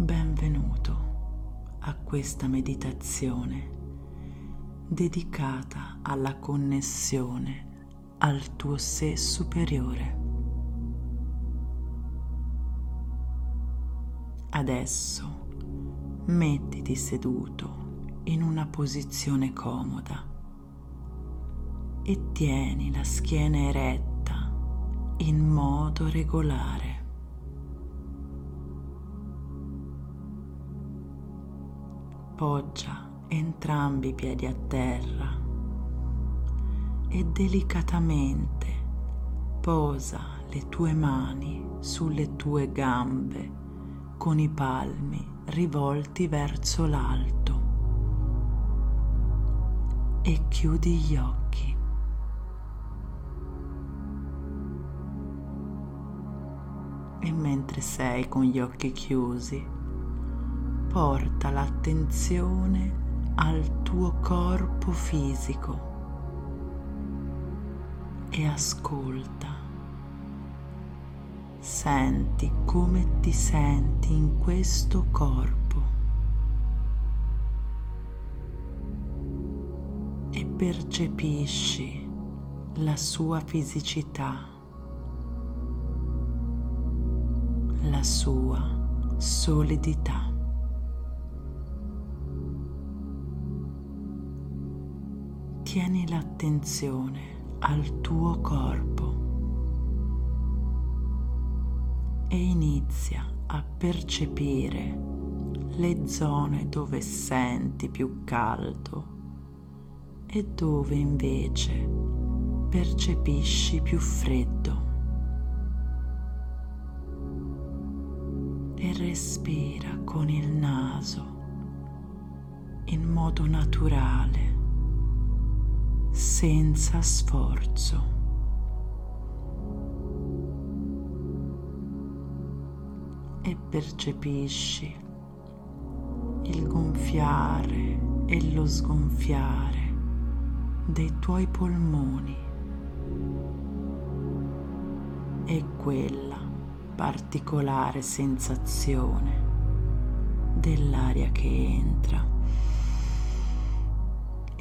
Benvenuto a questa meditazione dedicata alla connessione al tuo sé superiore. Adesso mettiti seduto in una posizione comoda e tieni la schiena eretta in modo regolare. Poggia entrambi i piedi a terra e delicatamente posa le tue mani sulle tue gambe con i palmi rivolti verso l'alto e chiudi gli occhi. E mentre sei con gli occhi chiusi, porta l'attenzione al tuo corpo fisico e ascolta. Senti come ti senti in questo corpo e percepisci la sua fisicità, la sua solidità. Tieni l'attenzione al tuo corpo e inizia a percepire le zone dove senti più caldo e dove invece percepisci più freddo. E respira con il naso in modo naturale senza sforzo. E percepisci il gonfiare e lo sgonfiare dei tuoi polmoni e quella particolare sensazione dell'aria che entra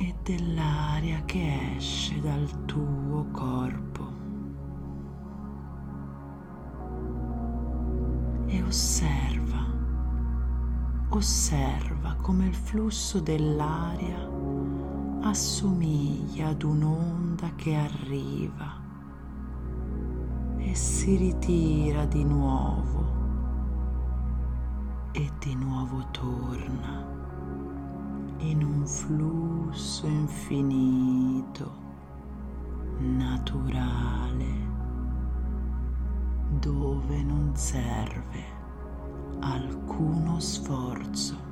e dell'aria che esce dal tuo corpo. E osserva, osserva come il flusso dell'aria assomiglia ad un'onda che arriva e si ritira di nuovo e di nuovo torna in un flusso infinito, naturale, dove non serve alcuno sforzo.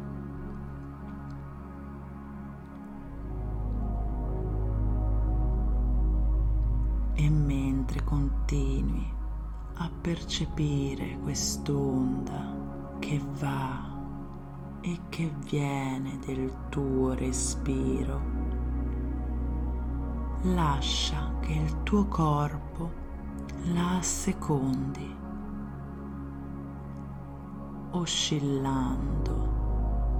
E mentre continui a percepire quest'onda che va e che viene del tuo respiro. Lascia che il tuo corpo la assecondi, oscillando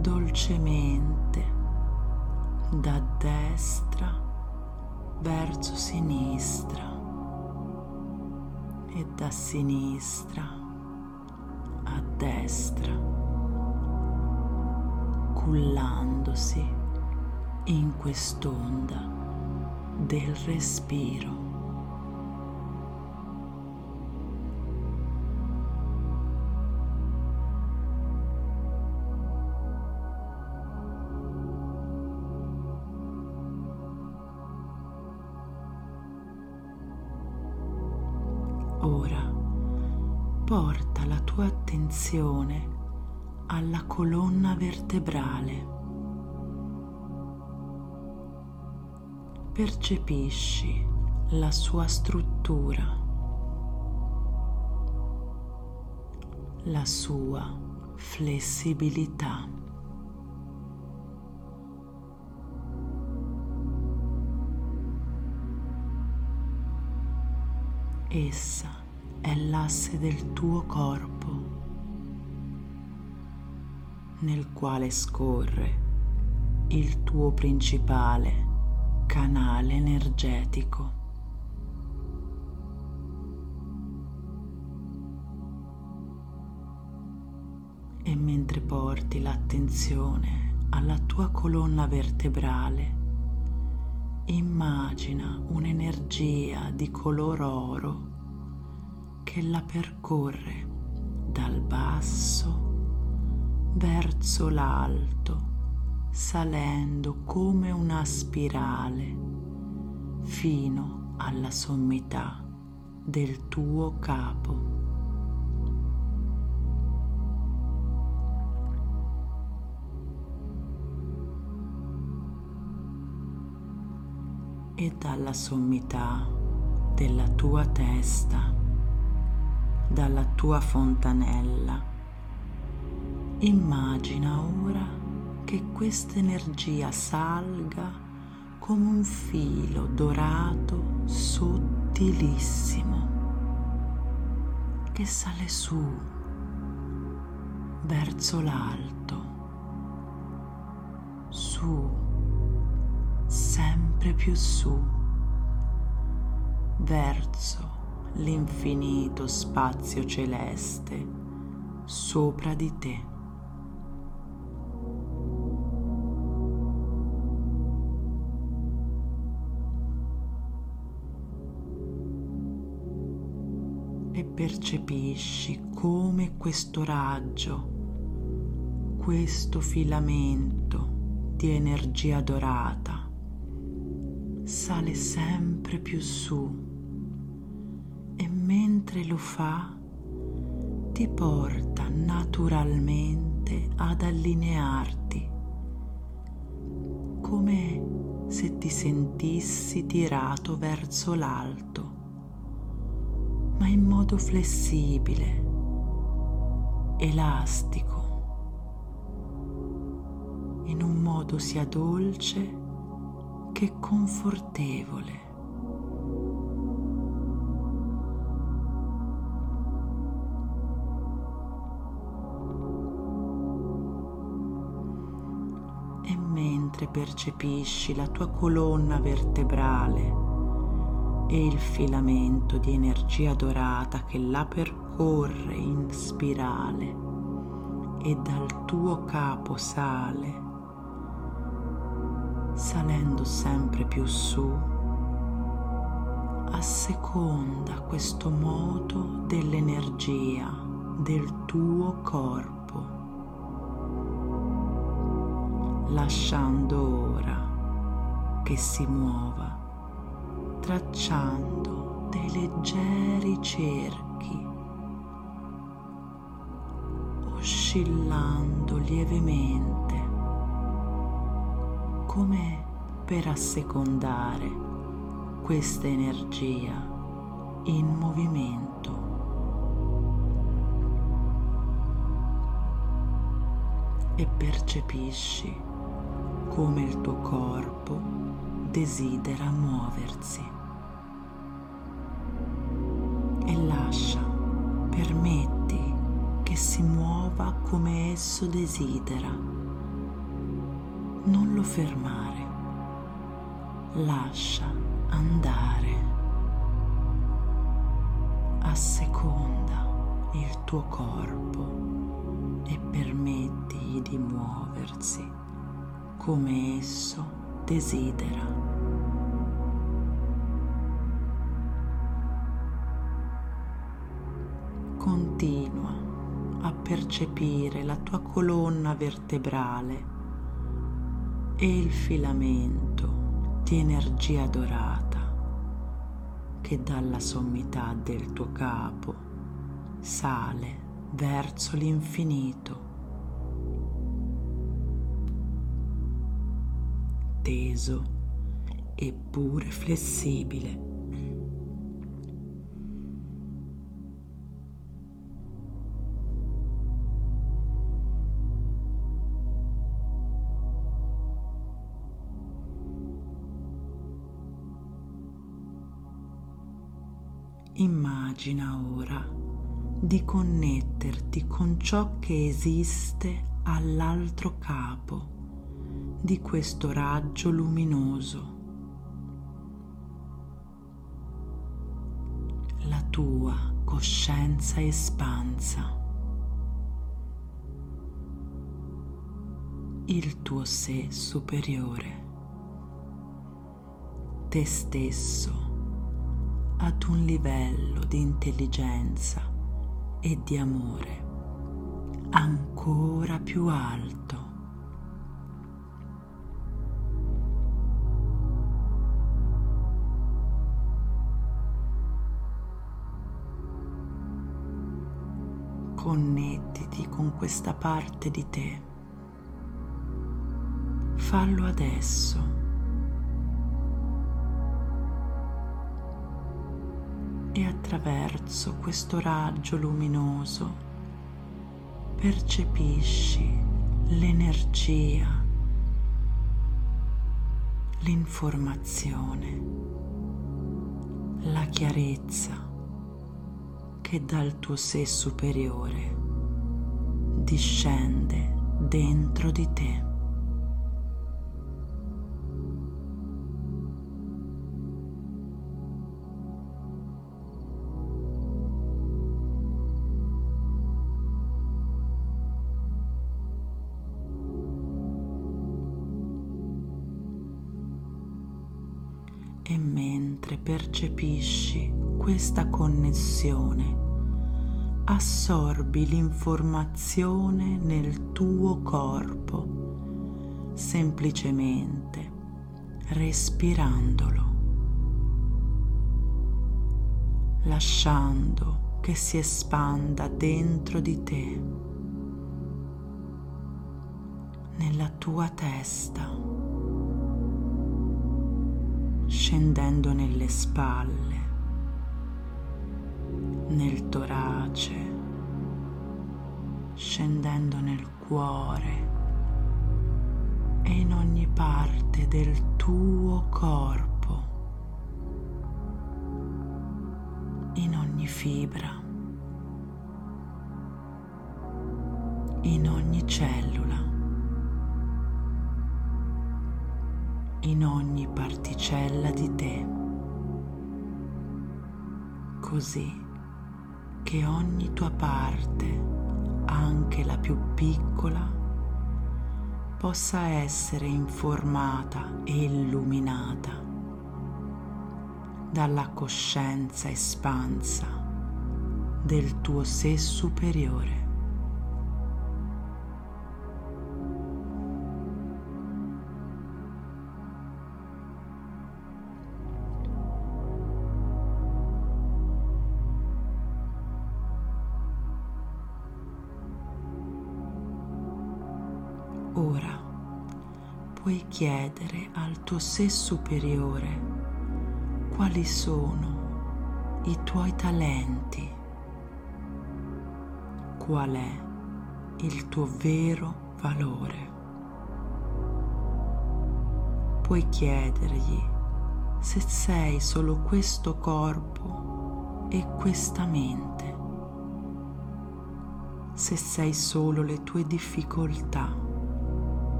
dolcemente da destra verso sinistra e da sinistra a destra cullandosi in quest'onda del respiro. Ora porta la tua attenzione alla colonna vertebrale. Percepisci la sua struttura, la sua flessibilità. Essa è l'asse del tuo corpo nel quale scorre il tuo principale canale energetico. E mentre porti l'attenzione alla tua colonna vertebrale, immagina un'energia di color oro che la percorre dal basso verso l'alto, salendo come una spirale fino alla sommità del tuo capo. E dalla sommità della tua testa, dalla tua fontanella, Immagina ora che questa energia salga come un filo dorato sottilissimo che sale su verso l'alto, su, sempre più su, verso l'infinito spazio celeste sopra di te. Percepisci come questo raggio, questo filamento di energia dorata sale sempre più su e mentre lo fa ti porta naturalmente ad allinearti come se ti sentissi tirato verso l'alto ma in modo flessibile, elastico, in un modo sia dolce che confortevole. Percepisci la tua colonna vertebrale e il filamento di energia dorata che la percorre in spirale e dal tuo capo sale, salendo sempre più su, asseconda questo moto dell'energia del tuo corpo, lasciando ora che si muova tracciando dei leggeri cerchi, oscillando lievemente, come per assecondare questa energia in movimento. E percepisci come il tuo corpo desidera muoversi. Come esso desidera. Non lo fermare, lascia andare. Asseconda il tuo corpo e permettigli di muoversi come esso desidera. Percepire la tua colonna vertebrale e il filamento di energia dorata che dalla sommità del tuo capo sale verso l'infinito, teso eppure flessibile Immagina ora di connetterti con ciò che esiste all'altro capo di questo raggio luminoso. La tua coscienza espansa. Il tuo sé superiore. Te stesso ad un livello di intelligenza e di amore ancora più alto. Connettiti con questa parte di te. Fallo adesso. E attraverso questo raggio luminoso percepisci l'energia, l'informazione, la chiarezza che dal tuo sé superiore discende dentro di te. E mentre percepisci questa connessione, assorbi l'informazione nel tuo corpo, semplicemente respirandolo, lasciando che si espanda dentro di te, nella tua testa scendendo nelle spalle, nel torace, scendendo nel cuore e in ogni parte del tuo corpo, in ogni fibra, in ogni cellula. In ogni particella di te, così che ogni tua parte, anche la più piccola, possa essere informata e illuminata dalla coscienza espansa del tuo sé superiore. Chiedere al tuo sé superiore quali sono i tuoi talenti, qual è il tuo vero valore. Puoi chiedergli se sei solo questo corpo e questa mente, se sei solo le tue difficoltà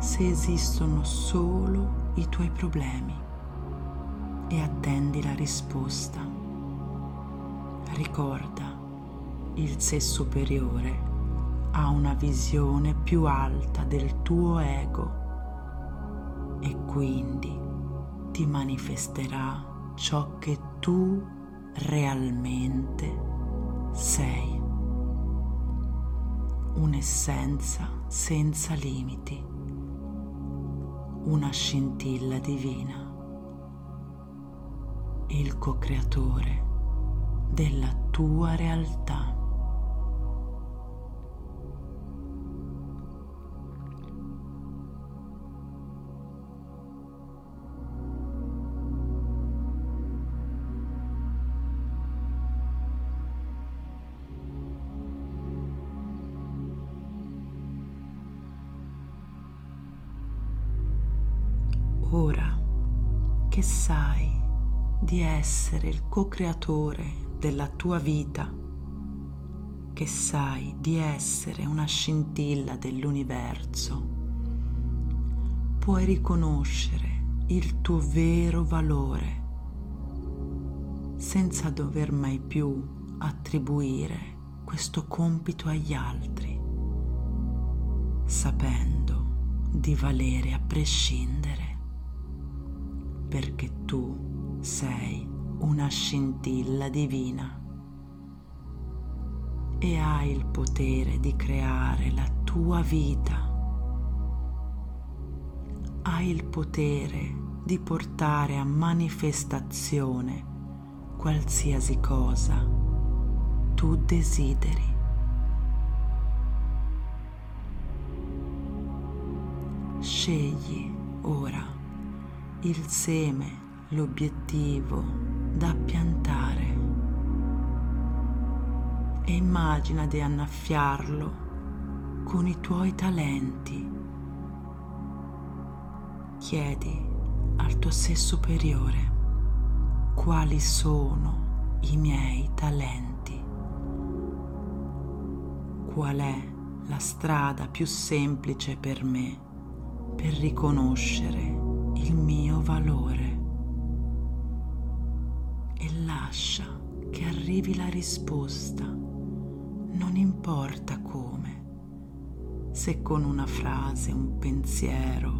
se esistono solo i tuoi problemi e attendi la risposta. Ricorda, il sé superiore ha una visione più alta del tuo ego e quindi ti manifesterà ciò che tu realmente sei. Un'essenza senza limiti una scintilla divina, il co-creatore della tua realtà. Ora che sai di essere il co-creatore della tua vita, che sai di essere una scintilla dell'universo, puoi riconoscere il tuo vero valore senza dover mai più attribuire questo compito agli altri, sapendo di valere a prescindere, perché tu sei una scintilla divina e hai il potere di creare la tua vita. Hai il potere di portare a manifestazione qualsiasi cosa tu desideri. Scegli ora il seme, l'obiettivo da piantare e immagina di annaffiarlo con i tuoi talenti. Chiedi al tuo sé superiore quali sono i miei talenti, qual è la strada più semplice per me per riconoscere il mio valore e lascia che arrivi la risposta non importa come, se con una frase, un pensiero,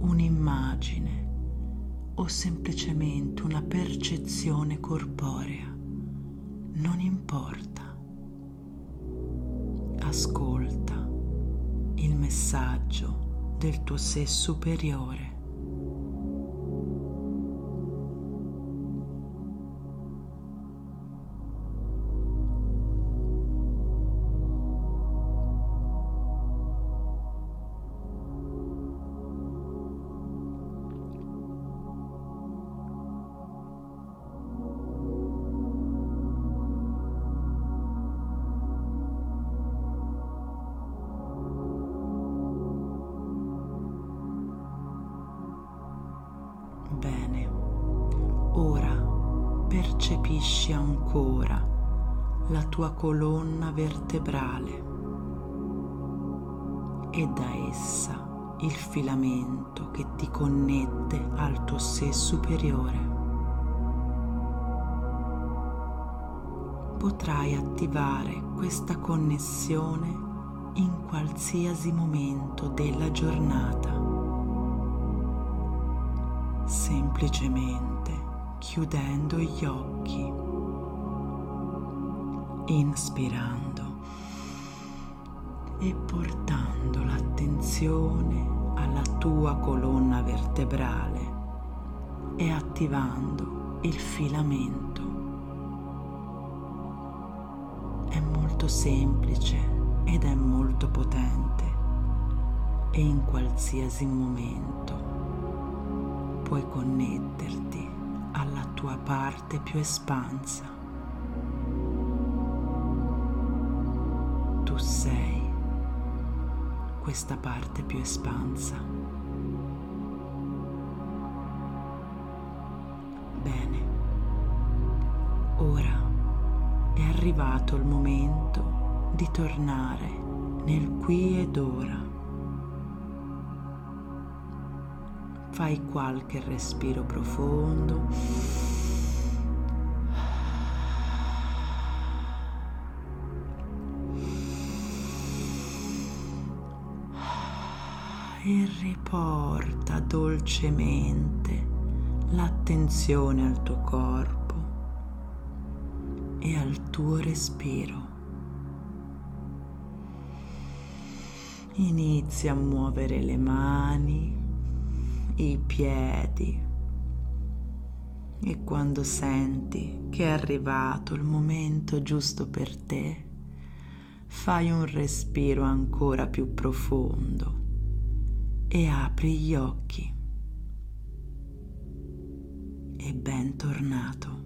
un'immagine o semplicemente una percezione corporea, non importa. Ascolta il messaggio del tuo sé superiore. Percepisci ancora la tua colonna vertebrale e da essa il filamento che ti connette al tuo sé superiore. Potrai attivare questa connessione in qualsiasi momento della giornata. Semplicemente chiudendo gli occhi, inspirando e portando l'attenzione alla tua colonna vertebrale e attivando il filamento. È molto semplice ed è molto potente e in qualsiasi momento puoi connetterti alla tua parte più espansa. Tu sei questa parte più espansa. Bene, ora è arrivato il momento di tornare nel qui ed ora fai qualche respiro profondo. E riporta dolcemente l'attenzione al tuo corpo e al tuo respiro. Inizia a muovere le mani i piedi e quando senti che è arrivato il momento giusto per te, fai un respiro ancora più profondo e apri gli occhi. E bentornato.